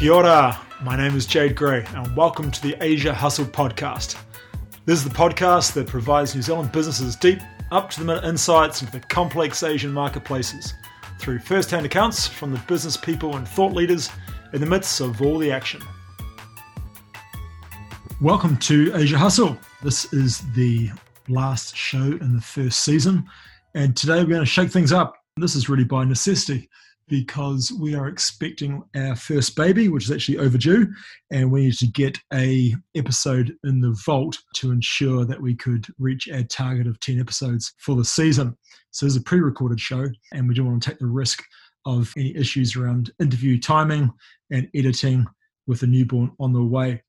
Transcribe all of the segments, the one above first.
Kia ora. My name is Jade Gray, and welcome to the Asia Hustle Podcast. This is the podcast that provides New Zealand businesses deep, up to the minute insights into the complex Asian marketplaces through first hand accounts from the business people and thought leaders in the midst of all the action. Welcome to Asia Hustle. This is the last show in the first season, and today we're going to shake things up. This is really by necessity because we are expecting our first baby, which is actually overdue, and we need to get a episode in the vault to ensure that we could reach our target of 10 episodes for the season. So this is a pre-recorded show, and we don't want to take the risk of any issues around interview timing and editing with a newborn on the way.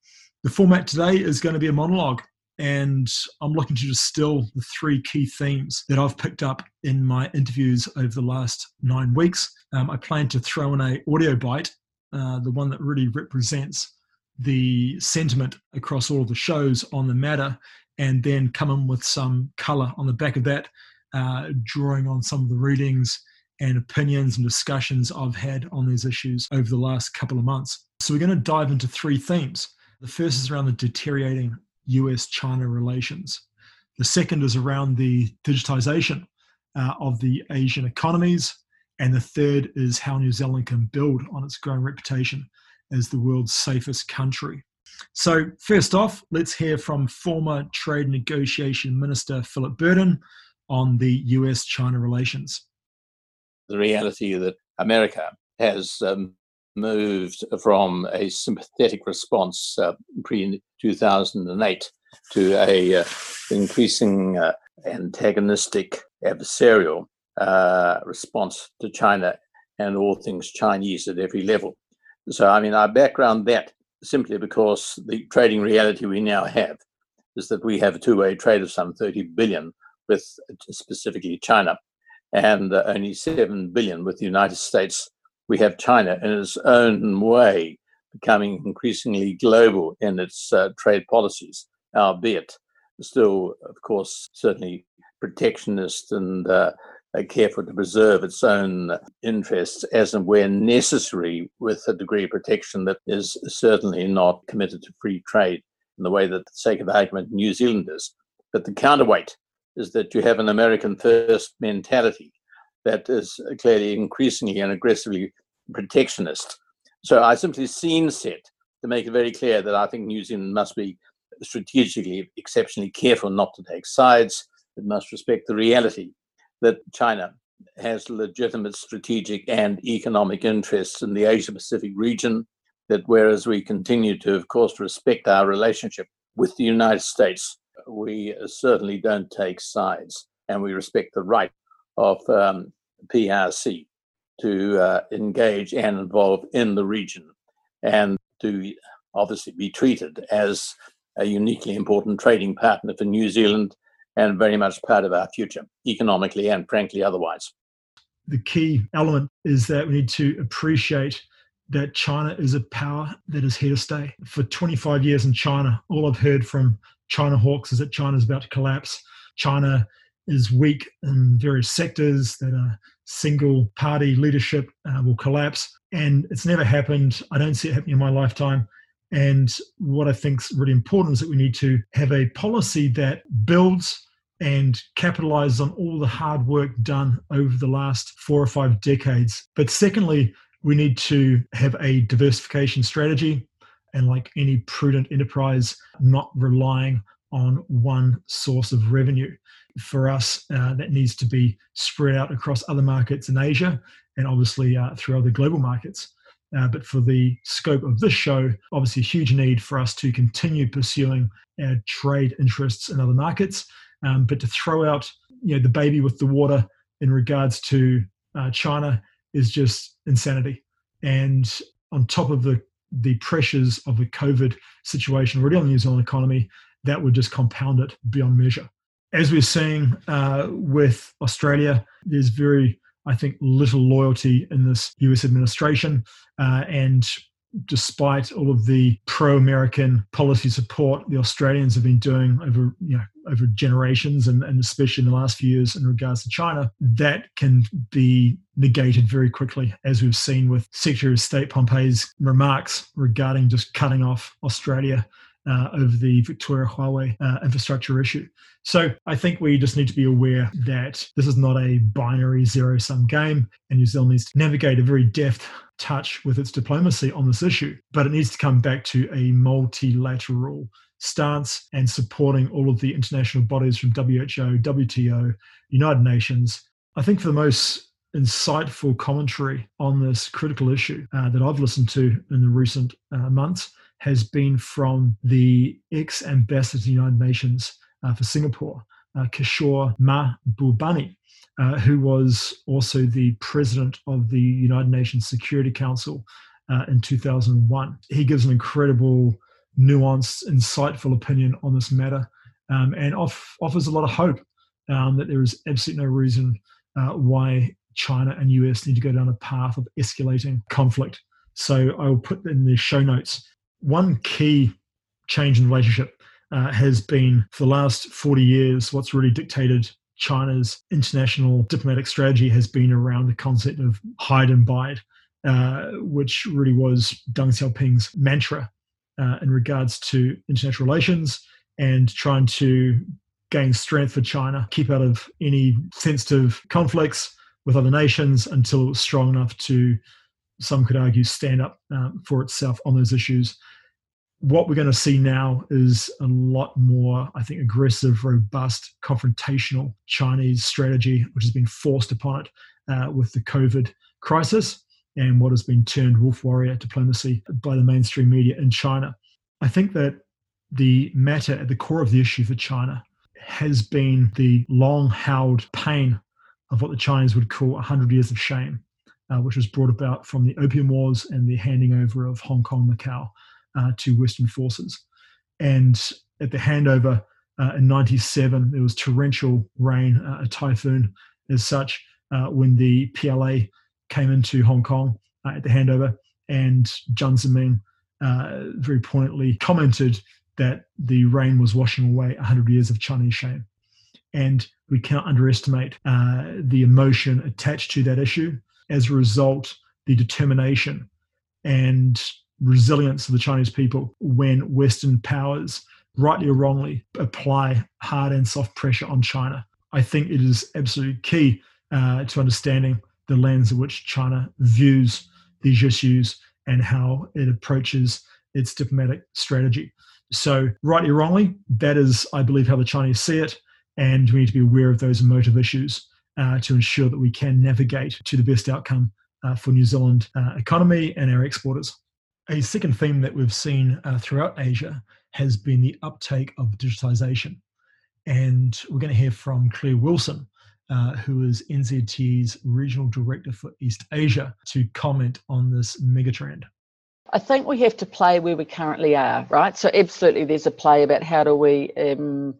The format today is going to be a monologue and I'm looking to distill the three key themes that I've picked up in my interviews over the last nine weeks. Um, I plan to throw in a audio bite, uh, the one that really represents the sentiment across all of the shows on the matter, and then come in with some color on the back of that, uh, drawing on some of the readings and opinions and discussions I've had on these issues over the last couple of months. So we're going to dive into three themes. The first is around the deteriorating US China relations. The second is around the digitization uh, of the Asian economies. And the third is how New Zealand can build on its growing reputation as the world's safest country. So, first off, let's hear from former Trade Negotiation Minister Philip Burdon on the US China relations. The reality that America has um, moved from a sympathetic response uh, pre 2008 to a uh, increasing uh, antagonistic adversarial uh, response to China and all things Chinese at every level. So, I mean, I background that simply because the trading reality we now have is that we have a two-way trade of some 30 billion with specifically China and uh, only 7 billion with the United States we have China in its own way becoming increasingly global in its uh, trade policies, albeit still, of course, certainly protectionist and uh, careful to preserve its own interests as and where necessary with a degree of protection that is certainly not committed to free trade in the way that, the sake of argument, New Zealand is. But the counterweight is that you have an American first mentality that is clearly increasingly and aggressively protectionist. So I simply scene set to make it very clear that I think New Zealand must be strategically exceptionally careful not to take sides. It must respect the reality that China has legitimate strategic and economic interests in the Asia Pacific region. That whereas we continue to, of course, respect our relationship with the United States, we certainly don't take sides and we respect the right of um, PRC to uh, engage and involve in the region and to obviously be treated as a uniquely important trading partner for New Zealand and very much part of our future, economically and frankly otherwise. The key element is that we need to appreciate that China is a power that is here to stay. For 25 years in China, all I've heard from China hawks is that China is about to collapse. China is weak in various sectors, that a single party leadership uh, will collapse. And it's never happened. I don't see it happening in my lifetime. And what I think is really important is that we need to have a policy that builds and capitalizes on all the hard work done over the last four or five decades. But secondly, we need to have a diversification strategy and, like any prudent enterprise, not relying on one source of revenue for us uh, that needs to be spread out across other markets in Asia and obviously uh, through other global markets. Uh, but for the scope of this show, obviously a huge need for us to continue pursuing our trade interests in other markets, um, but to throw out you know the baby with the water in regards to uh, China is just insanity. And on top of the the pressures of the COVID situation already on the New Zealand economy, that would just compound it beyond measure as we're seeing uh, with Australia, there's very, I think, little loyalty in this US administration. Uh, and despite all of the pro American policy support the Australians have been doing over you know, over generations and, and especially in the last few years in regards to China, that can be negated very quickly, as we've seen with Secretary of State Pompeo's remarks regarding just cutting off Australia uh, over the Victoria Huawei uh, infrastructure issue. So I think we just need to be aware that this is not a binary zero sum game, and New Zealand needs to navigate a very deft touch with its diplomacy on this issue. But it needs to come back to a multilateral stance and supporting all of the international bodies from WHO, WTO, United Nations. I think for the most insightful commentary on this critical issue uh, that I've listened to in the recent uh, months has been from the ex ambassador to the United Nations uh, for Singapore, uh, Kishore Mahbubani, uh, who was also the president of the United Nations Security Council uh, in 2001. He gives an incredible, nuanced, insightful opinion on this matter um, and off, offers a lot of hope um, that there is absolutely no reason uh, why China and US need to go down a path of escalating conflict. So I will put in the show notes one key change in relationship uh, has been for the last 40 years, what's really dictated China's international diplomatic strategy has been around the concept of hide and bide, uh, which really was Deng Xiaoping's mantra uh, in regards to international relations and trying to gain strength for China, keep out of any sensitive conflicts with other nations until it was strong enough to some could argue, stand up um, for itself on those issues. What we're going to see now is a lot more, I think, aggressive, robust, confrontational Chinese strategy, which has been forced upon it uh, with the COVID crisis and what has been termed wolf warrior diplomacy by the mainstream media in China. I think that the matter at the core of the issue for China has been the long held pain of what the Chinese would call 100 years of shame which was brought about from the Opium Wars and the handing over of Hong Kong, Macau uh, to Western forces. And at the handover uh, in 97, there was torrential rain, uh, a typhoon as such, uh, when the PLA came into Hong Kong uh, at the handover. And Jiang Zemin very pointedly commented that the rain was washing away 100 years of Chinese shame. And we cannot underestimate the emotion attached to that issue as a result, the determination and resilience of the Chinese people when Western powers, rightly or wrongly, apply hard and soft pressure on China. I think it is absolutely key uh, to understanding the lens in which China views these issues and how it approaches its diplomatic strategy. So, rightly or wrongly, that is, I believe, how the Chinese see it, and we need to be aware of those emotive issues uh, to ensure that we can navigate to the best outcome uh, for New Zealand uh, economy and our exporters. A second theme that we've seen uh, throughout Asia has been the uptake of digitization. And we're going to hear from Claire Wilson, uh, who is NZTE's Regional Director for East Asia, to comment on this megatrend. I think we have to play where we currently are, right? So, absolutely, there's a play about how do we um,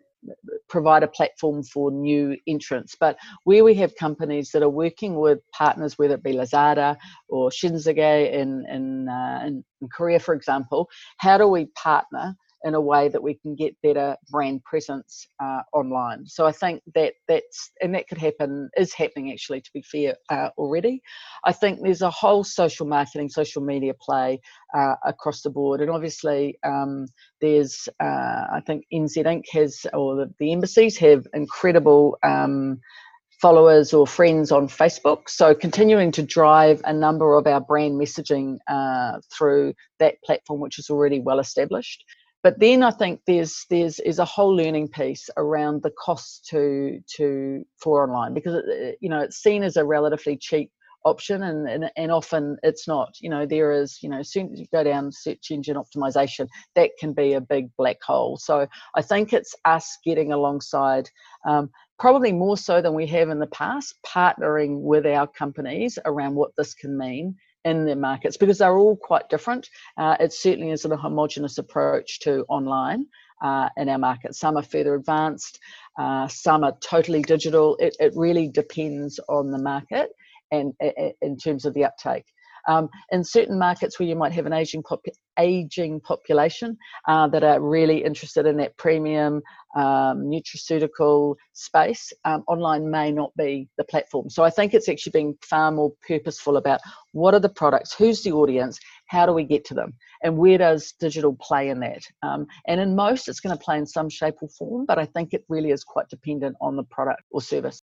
provide a platform for new entrants. But where we have companies that are working with partners, whether it be Lazada or Shinsegae in, in, uh, in, in Korea, for example, how do we partner in a way that we can get better brand presence uh, online. So I think that that's and that could happen is happening actually. To be fair, uh, already, I think there's a whole social marketing, social media play uh, across the board, and obviously um, there's uh, I think NZ Inc has or the, the embassies have incredible. Um, followers or friends on Facebook. So continuing to drive a number of our brand messaging uh, through that platform, which is already well established but then I think there's there's is a whole learning piece around the cost to to for online because it, you know it's seen as a relatively cheap option and, and and often it's not you know there is you know as soon as you go down search engine optimization that can be a big black hole. So i think it's us getting alongside um, probably more so than we have in the past partnering with our companies around what this can mean in their markets because they're all quite different. Uh, it certainly isn't a homogenous approach to online uh, in our market. Some are further advanced, uh, some are totally digital. It, it really depends on the market and in terms of the uptake. Um, in certain markets where you might have an aging, pop- aging population uh, that are really interested in that premium um, nutraceutical space, um, online may not be the platform. So I think it's actually being far more purposeful about what are the products, who's the audience, how do we get to them, and where does digital play in that? Um, and in most, it's going to play in some shape or form, but I think it really is quite dependent on the product or service.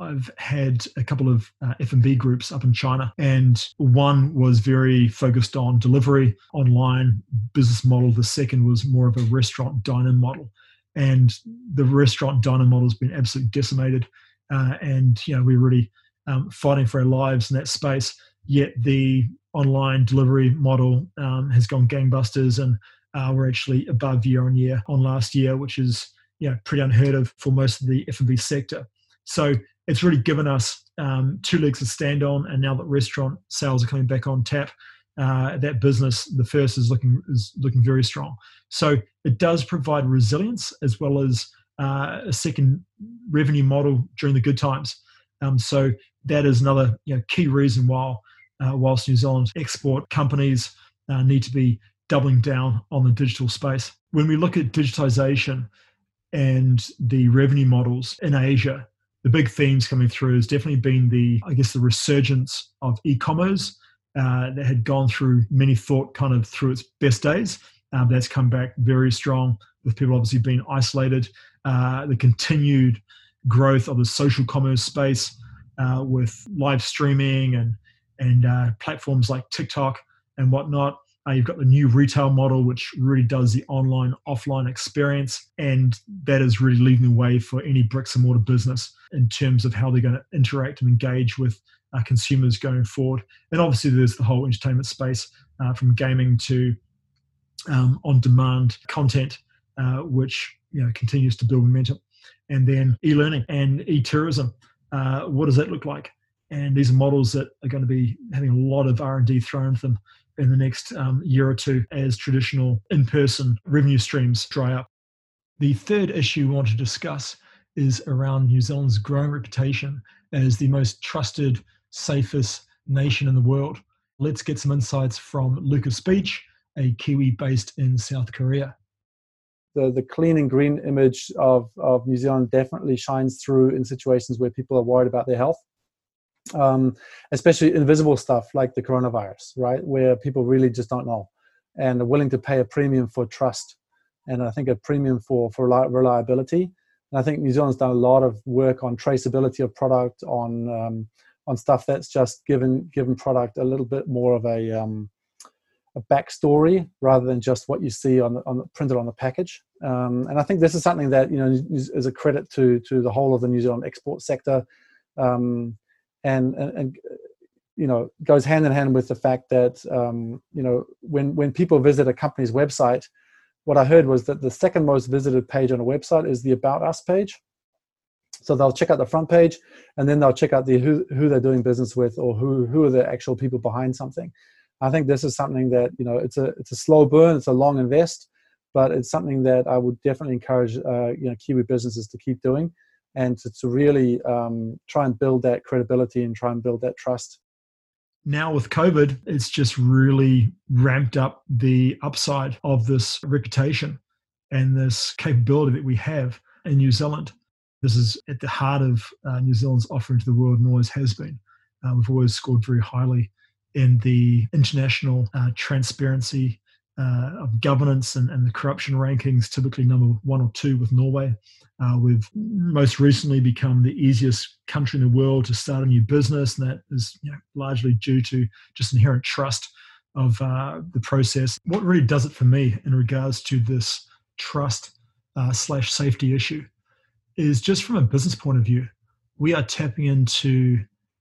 I've had a couple of uh, F&B groups up in China, and one was very focused on delivery, online business model. The second was more of a restaurant dine-in model, and the restaurant dine-in model has been absolutely decimated. Uh, and you know we're really um, fighting for our lives in that space. Yet the online delivery model um, has gone gangbusters, and uh, we're actually above year on year on last year, which is you know pretty unheard of for most of the F&B sector. So it's really given us um, two legs to stand on. And now that restaurant sales are coming back on tap, uh, that business, the first is looking is looking very strong. So it does provide resilience as well as uh, a second revenue model during the good times. Um, so that is another you know, key reason why uh, whilst New Zealand export companies uh, need to be doubling down on the digital space. When we look at digitization and the revenue models in Asia, the big themes coming through has definitely been the, I guess, the resurgence of e-commerce uh, that had gone through many thought kind of through its best days. Um, that's come back very strong with people obviously being isolated. Uh, the continued growth of the social commerce space uh, with live streaming and and uh, platforms like TikTok and whatnot. Uh, you've got the new retail model, which really does the online offline experience. And that is really leading the way for any bricks and mortar business in terms of how they're going to interact and engage with uh, consumers going forward. And obviously, there's the whole entertainment space uh, from gaming to um, on demand content, uh, which you know, continues to build momentum. And then e learning and e tourism. Uh, what does that look like? And these are models that are going to be having a lot of R&D thrown at them in the next um, year or two as traditional in person revenue streams dry up. The third issue we want to discuss is around New Zealand's growing reputation as the most trusted, safest nation in the world. Let's get some insights from Lucas Beach, a Kiwi based in South Korea. The, the clean and green image of, of New Zealand definitely shines through in situations where people are worried about their health um, especially invisible stuff like the coronavirus, right? Where people really just don't know and are willing to pay a premium for trust and I think a premium for, for reliability. And I think New Zealand's done a lot of work on traceability of product, on um, on stuff that's just given given product a little bit more of a um, a backstory rather than just what you see on the, on the, printed on the package. Um, and I think this is something that you know is, a credit to to the whole of the New Zealand export sector. Um, and, and, and you know goes hand in hand with the fact that um, you know when when people visit a company's website what i heard was that the second most visited page on a website is the about us page. So they'll check out the front page and then they'll check out the who, who they're doing business with or who who are the actual people behind something. I think this is something that you know it's a it's a slow burn it's a long invest but it's something that i would definitely encourage uh, you know kiwi businesses to keep doing and to, to really um, try and build that credibility and try and build that trust. Now, with COVID, it's just really ramped up the upside of this reputation and this capability that we have in New Zealand. This is at the heart of uh, New Zealand's offering to the world and always has been. Uh, we've always scored very highly in the international uh, transparency uh, of governance and, and, the corruption rankings, typically number one or two with Norway. Uh, we've most recently become the easiest country in the world to start a new business, and that is you know, largely due to just inherent trust of uh, the process. What really does it for me in regards to this trust uh, slash safety issue is just from a business point of view, we are tapping into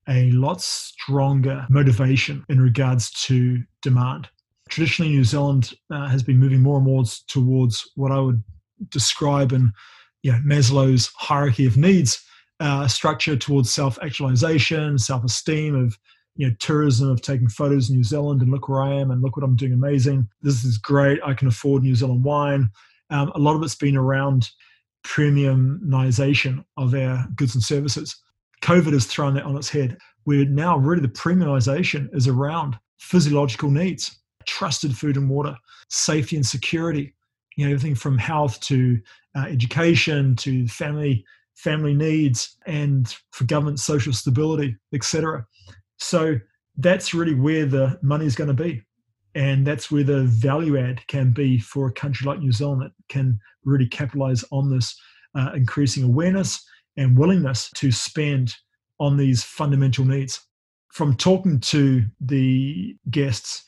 a lot stronger motivation in regards to demand traditionally New Zealand uh, has been moving more and more towards what I would describe in you know, Maslow's hierarchy of needs uh, structure towards self-actualization, self-esteem of you know tourism of taking photos in New Zealand and look where I am and look what I'm doing amazing. This is great. I can afford New Zealand wine. Um, a lot of it's been around premiumization of our goods and services. COVID has thrown that on its head. We're now really the premiumization is around physiological needs, trusted food and water, safety and security, you know, everything from health to uh, education to family family needs and for government social stability, etc. So that's really where the money is going to be. And that's where the value add can be for a country like New Zealand that can really capitalize on this uh, increasing awareness and willingness to spend on these fundamental needs. From talking to the guests,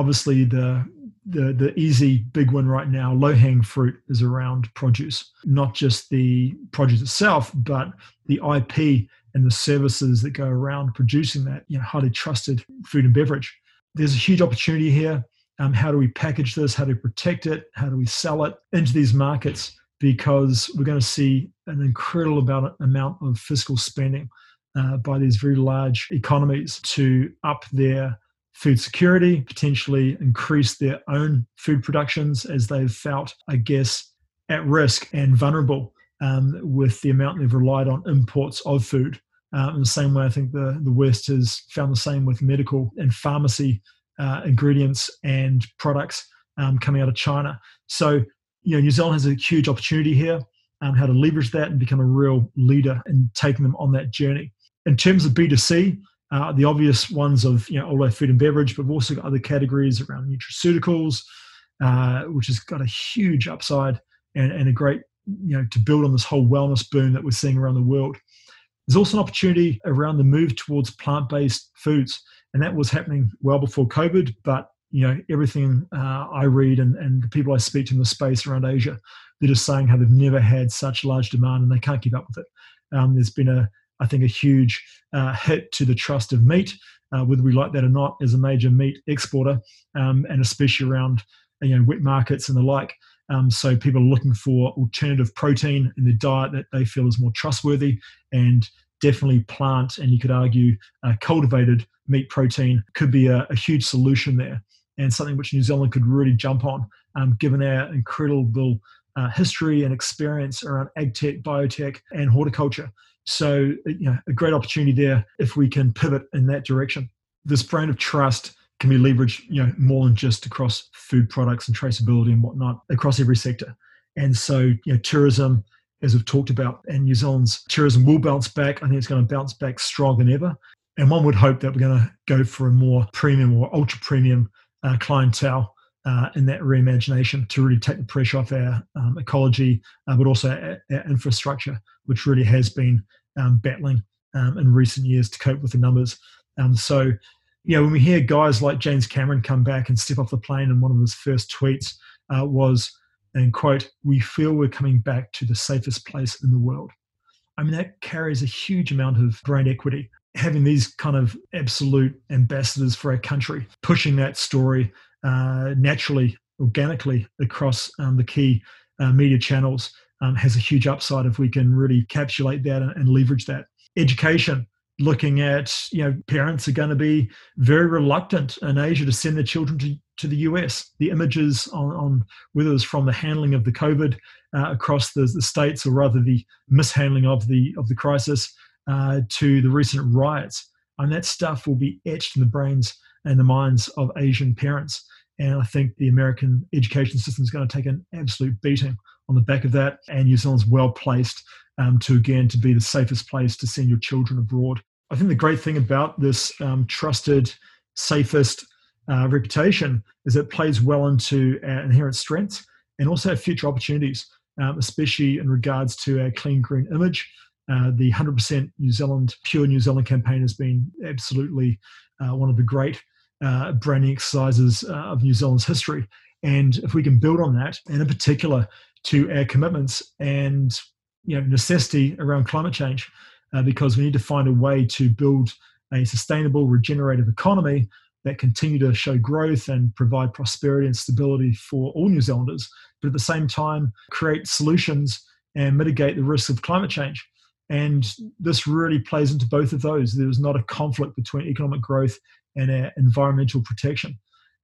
obviously the the the easy big one right now, low hanging fruit, is around produce. Not just the produce itself, but the IP and the services that go around producing that, you know, highly trusted food and beverage. There's a huge opportunity here. Um, how do we package this? How do we protect it? How do we sell it into these markets? Because we're going to see an incredible amount, amount of fiscal spending uh, by these very large economies to up their food security, potentially increase their own food productions as they've felt, I guess, at risk and vulnerable um, with the amount they've relied on imports of food. Uh, in the same way, I think the, the West has found the same with medical and pharmacy uh, ingredients and products um, coming out of China. So, you know, New Zealand has a huge opportunity here, um, how to leverage that and become a real leader in taking them on that journey. In terms of B2C, uh, the obvious ones of you know all our food and beverage, but we've also got other categories around nutraceuticals, uh, which has got a huge upside and, and a great you know to build on this whole wellness boom that we're seeing around the world. There's also an opportunity around the move towards plant-based foods, and that was happening well before COVID. But you know everything uh, I read and, and the people I speak to in the space around Asia, they're just saying how they've never had such large demand and they can't keep up with it. Um, there's been a I think, a huge uh, hit to the trust of meat, uh, whether we like that or not, as a major meat exporter, um, and especially around you know wet markets and the like. Um, so people are looking for alternative protein in their diet that they feel is more trustworthy and definitely plant and you could argue uh, cultivated meat protein could be a, a, huge solution there and something which New Zealand could really jump on um, given our incredible uh, history and experience around ag tech, biotech, and horticulture. So, you know, a great opportunity there if we can pivot in that direction. This brand of trust can be leveraged, you know, more than just across food products and traceability and whatnot, across every sector. And so, you know, tourism, as we've talked about, and New Zealand's tourism will bounce back. I think it's going to bounce back stronger than ever. And one would hope that we're going to go for a more premium or ultra premium uh, clientele uh, in that reimagination to really take the pressure off our um, ecology, uh, but also our, our, infrastructure, which really has been um, battling um, in recent years to cope with the numbers. Um, so, you know, when we hear guys like James Cameron come back and step off the plane, and one of his first tweets uh, was, and quote, "We feel we're coming back to the safest place in the world." I mean, that carries a huge amount of brand equity. Having these kind of absolute ambassadors for our country pushing that story uh, naturally, organically across um, the key uh, media channels um, has a huge upside if we can really encapsulate that and, and leverage that. Education, looking at you know parents are going to be very reluctant in Asia to send their children to, to the US. The images on, on whether it's from the handling of the COVID uh, across the, the, states or rather the mishandling of the of the crisis uh, to the recent riots, and that stuff will be etched in the brains and the minds of Asian parents. And I think the American education system is going to take an absolute beating on the back of that. And New Zealand's well placed um, to again to be the safest place to send your children abroad. I think the great thing about this um, trusted, safest uh, reputation is it plays well into our inherent strengths and also our future opportunities, um, especially in regards to our clean green image. Uh, the 100% New Zealand, pure New Zealand campaign has been absolutely uh, one of the great uh, branding exercises uh, of New Zealand's history. And if we can build on that, and in particular to our commitments and you know necessity around climate change, uh, because we need to find a way to build a sustainable, regenerative economy that continue to show growth and provide prosperity and stability for all New Zealanders, but at the same time create solutions and mitigate the risks of climate change. And this really plays into both of those. There's not a conflict between economic growth and our environmental protection.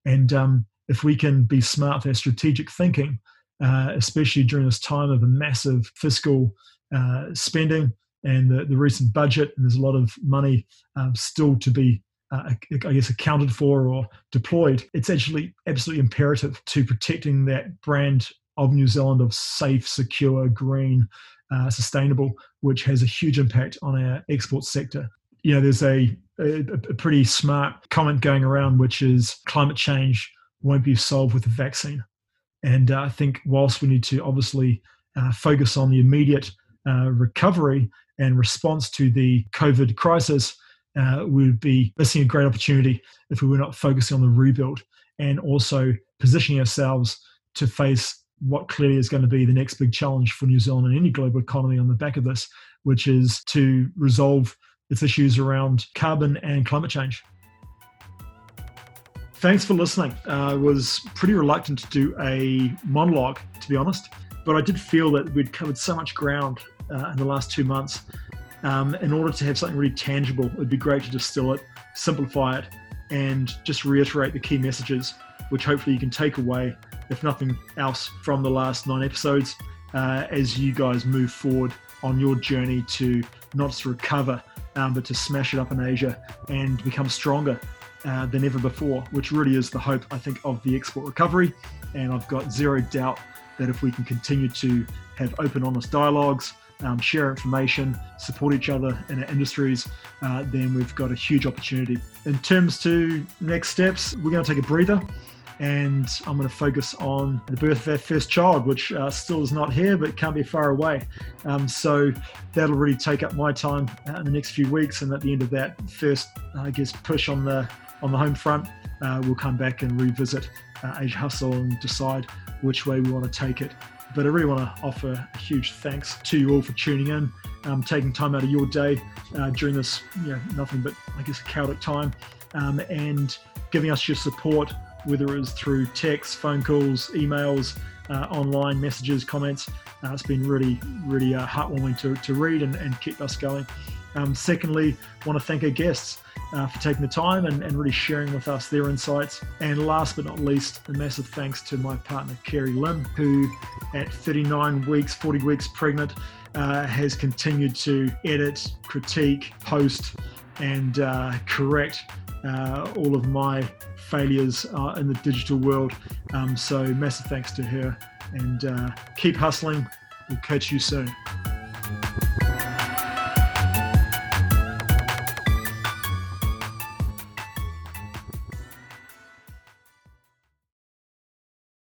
And um, if we can be smart with our strategic thinking, uh, especially during this time of a massive fiscal uh, spending and the, the recent budget, and there's a lot of money um, still to be uh, I guess, accounted for or deployed, it's actually absolutely imperative to protecting that brand of New Zealand of safe, secure, green, uh, sustainable, which has a huge impact on our export sector. You know, there's a, a, a pretty smart comment going around, which is climate change won't be solved with a vaccine. And uh, I think whilst we need to obviously uh, focus on the immediate uh, recovery and response to the COVID crisis, uh, we would be missing a great opportunity if we were not focusing on the rebuild and also positioning ourselves to face what clearly is going to be the next big challenge for New Zealand and any global economy on the back of this, which is to resolve its issues around carbon and climate change. Thanks for listening. Uh, I was pretty reluctant to do a monologue, to be honest, but I did feel that we'd covered so much ground uh, in the last two months um, in order to have something really tangible, it'd be great to distill it, simplify it, and just reiterate the key messages, which hopefully you can take away, if nothing else, from the last nine episodes uh, as you guys move forward on your journey to not just recover, um, but to smash it up in Asia and become stronger uh, than ever before, which really is the hope, I think, of the export recovery. And I've got zero doubt that if we can continue to have open, honest dialogues, um, share information, support each other in our industries, uh, then we've got a huge opportunity. In terms to next steps, we're going to take a breather and I'm going to focus on the birth of our first child, which uh, still is not here but can't be far away. Um, so that'll really take up my time uh, in the next few weeks, and at the end of that first, I guess, push on the on the home front, uh, we'll come back and revisit uh, Asia Hustle and decide which way we want to take it. But I really want to offer a huge thanks to you all for tuning in, um, taking time out of your day uh, during this, you know, nothing but, I guess, chaotic time, um, and giving us your support, whether it is through text, phone calls, emails, uh, online messages, comments. Uh, it's been really, really uh, heartwarming to, to read and, and keep us going. Um, secondly, want to thank our guests uh, for taking the time and, and, really sharing with us their insights. And last but not least, a massive thanks to my partner, Kerry Lynn, who at 39 weeks, 40 weeks pregnant, uh, has continued to edit, critique, post, and uh, correct uh, all of my failures uh, in the digital world. Um, so, massive thanks to her and uh, keep hustling. We'll catch you soon.